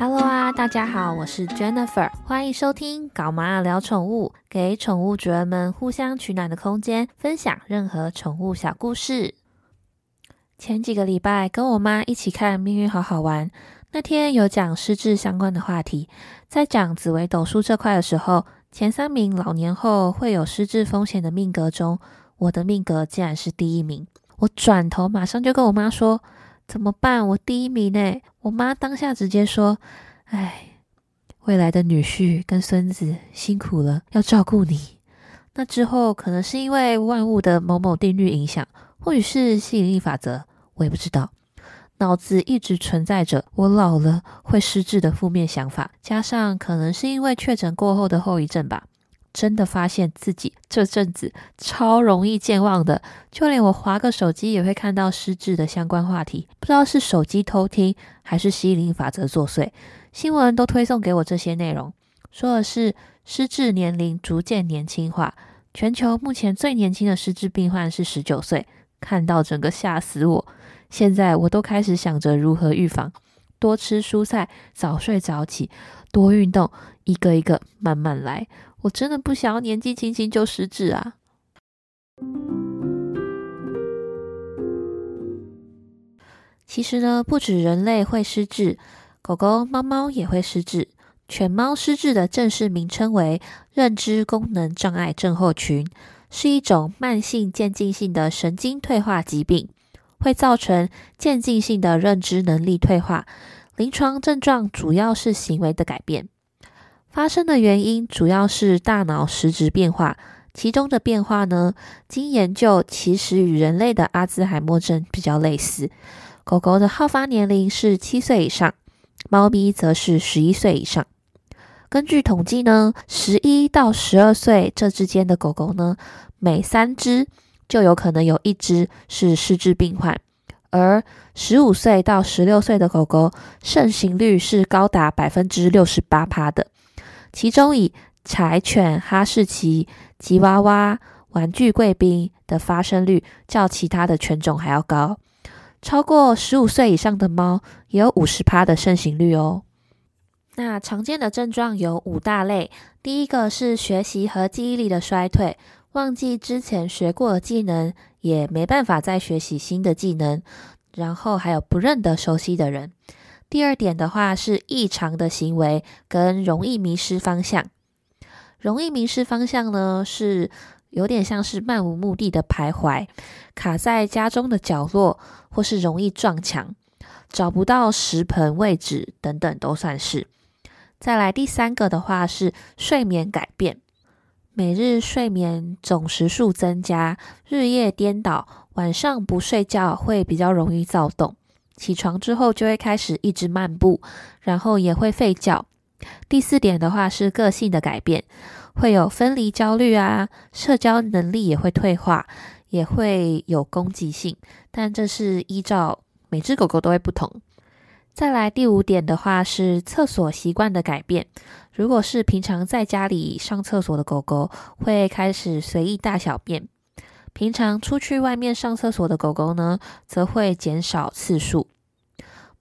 Hello 啊，大家好，我是 Jennifer，欢迎收听《搞妈聊宠物》，给宠物主人们互相取暖的空间，分享任何宠物小故事。前几个礼拜跟我妈一起看《命运好好玩》，那天有讲失智相关的话题，在讲紫微斗数这块的时候，前三名老年后会有失智风险的命格中，我的命格竟然是第一名。我转头马上就跟我妈说。怎么办？我第一名呢！我妈当下直接说：“哎，未来的女婿跟孙子辛苦了，要照顾你。那之后可能是因为万物的某某定律影响，或许是吸引力法则，我也不知道。脑子一直存在着我老了会失智的负面想法，加上可能是因为确诊过后的后遗症吧。”真的发现自己这阵子超容易健忘的，就连我划个手机也会看到失智的相关话题。不知道是手机偷听还是吸引力法则作祟，新闻都推送给我这些内容，说的是失智年龄逐渐年轻化。全球目前最年轻的失智病患是十九岁，看到整个吓死我。现在我都开始想着如何预防，多吃蔬菜，早睡早起，多运动，一个一个慢慢来。我真的不想要年纪轻轻就失智啊！其实呢，不止人类会失智，狗狗、猫猫也会失智。犬猫失智的正式名称为认知功能障碍症候群，是一种慢性渐进性的神经退化疾病，会造成渐进性的认知能力退化。临床症状主要是行为的改变。发生的原因主要是大脑实质变化，其中的变化呢，经研究其实与人类的阿兹海默症比较类似。狗狗的好发年龄是七岁以上，猫咪则是十一岁以上。根据统计呢，十一到十二岁这之间的狗狗呢，每三只就有可能有一只是失智病患，而十五岁到十六岁的狗狗盛行率是高达百分之六十八趴的。其中以柴犬、哈士奇、吉娃娃、玩具贵宾的发生率较其他的犬种还要高，超过十五岁以上的猫也有五十趴的盛行率哦。那常见的症状有五大类，第一个是学习和记忆力的衰退，忘记之前学过的技能，也没办法再学习新的技能，然后还有不认得熟悉的人。第二点的话是异常的行为跟容易迷失方向。容易迷失方向呢，是有点像是漫无目的的徘徊，卡在家中的角落，或是容易撞墙，找不到食盆位置等等都算是。再来第三个的话是睡眠改变，每日睡眠总时数增加，日夜颠倒，晚上不睡觉会比较容易躁动。起床之后就会开始一直漫步，然后也会吠叫。第四点的话是个性的改变，会有分离焦虑啊，社交能力也会退化，也会有攻击性。但这是依照每只狗狗都会不同。再来第五点的话是厕所习惯的改变，如果是平常在家里上厕所的狗狗，会开始随意大小便。平常出去外面上厕所的狗狗呢，则会减少次数。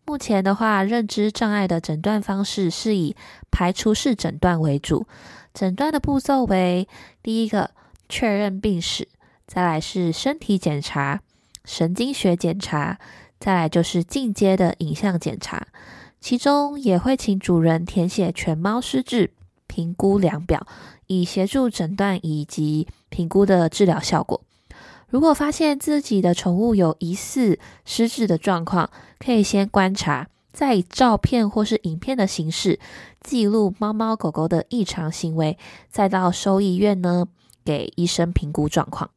目前的话，认知障碍的诊断方式是以排除式诊断为主。诊断的步骤为：第一个，确认病史；再来是身体检查、神经学检查；再来就是进阶的影像检查。其中也会请主人填写犬猫失智评估量表，以协助诊断以及评估的治疗效果。如果发现自己的宠物有疑似失智的状况，可以先观察，再以照片或是影片的形式记录猫猫狗狗的异常行为，再到收医院呢给医生评估状况。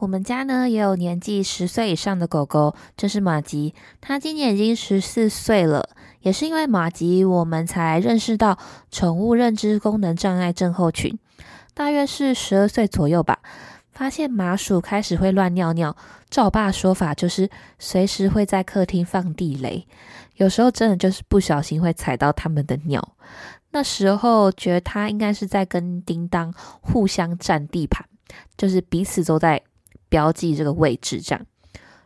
我们家呢也有年纪十岁以上的狗狗，这是马吉，它今年已经十四岁了。也是因为马吉，我们才认识到宠物认知功能障碍症候群。大约是十二岁左右吧，发现麻薯开始会乱尿尿。照我爸说法就是随时会在客厅放地雷，有时候真的就是不小心会踩到他们的尿。那时候觉得他应该是在跟叮当互相占地盘，就是彼此都在标记这个位置这样。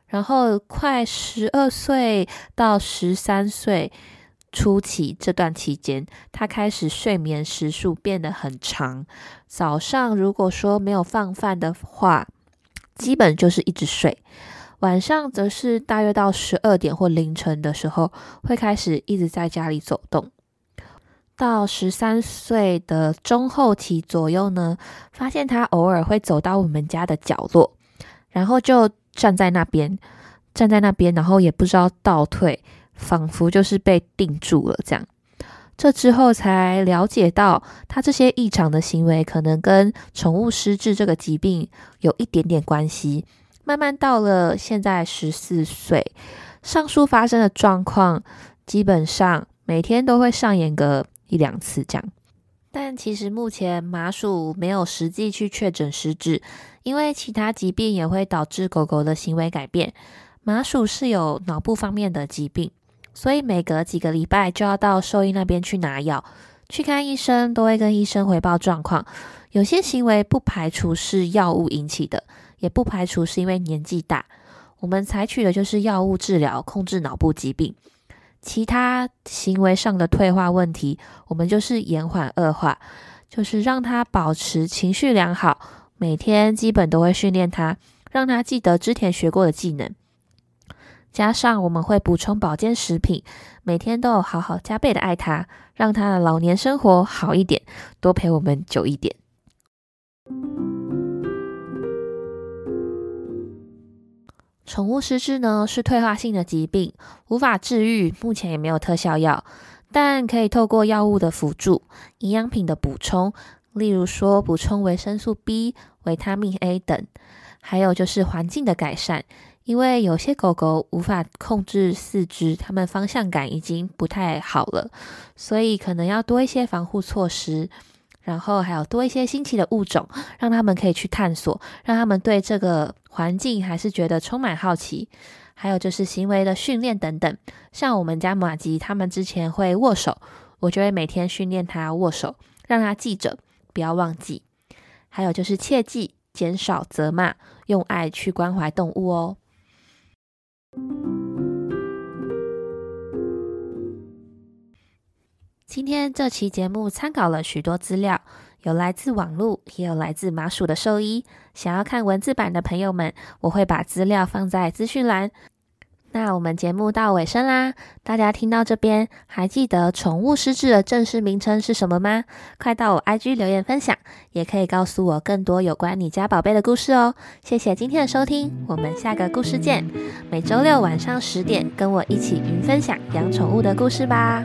然后快十二岁到十三岁初期这段期间，他开始睡眠时数变得很长。早上如果说没有放饭的话，基本就是一直睡；晚上则是大约到十二点或凌晨的时候，会开始一直在家里走动。到十三岁的中后期左右呢，发现他偶尔会走到我们家的角落，然后就站在那边，站在那边，然后也不知道倒退，仿佛就是被定住了这样。这之后才了解到，他这些异常的行为可能跟宠物失智这个疾病有一点点关系。慢慢到了现在十四岁，上述发生的状况，基本上每天都会上演个。一两次这样，但其实目前麻薯没有实际去确诊失智，因为其他疾病也会导致狗狗的行为改变。麻薯是有脑部方面的疾病，所以每隔几个礼拜就要到兽医那边去拿药，去看医生，都会跟医生回报状况。有些行为不排除是药物引起的，也不排除是因为年纪大。我们采取的就是药物治疗，控制脑部疾病。其他行为上的退化问题，我们就是延缓恶化，就是让他保持情绪良好，每天基本都会训练他，让他记得之前学过的技能。加上我们会补充保健食品，每天都有好好加倍的爱他，让他的老年生活好一点，多陪我们久一点。宠物失智呢是退化性的疾病，无法治愈，目前也没有特效药，但可以透过药物的辅助、营养品的补充，例如说补充维生素 B、维他命 A 等，还有就是环境的改善，因为有些狗狗无法控制四肢，它们方向感已经不太好了，所以可能要多一些防护措施。然后还有多一些新奇的物种，让他们可以去探索，让他们对这个环境还是觉得充满好奇。还有就是行为的训练等等，像我们家马吉，他们之前会握手，我就会每天训练它握手，让它记着，不要忘记。还有就是切记减少责骂，用爱去关怀动物哦。今天这期节目参考了许多资料，有来自网络，也有来自麻薯的兽医。想要看文字版的朋友们，我会把资料放在资讯栏。那我们节目到尾声啦，大家听到这边还记得宠物失智的正式名称是什么吗？快到我 IG 留言分享，也可以告诉我更多有关你家宝贝的故事哦。谢谢今天的收听，我们下个故事见。每周六晚上十点，跟我一起云分享养宠物的故事吧。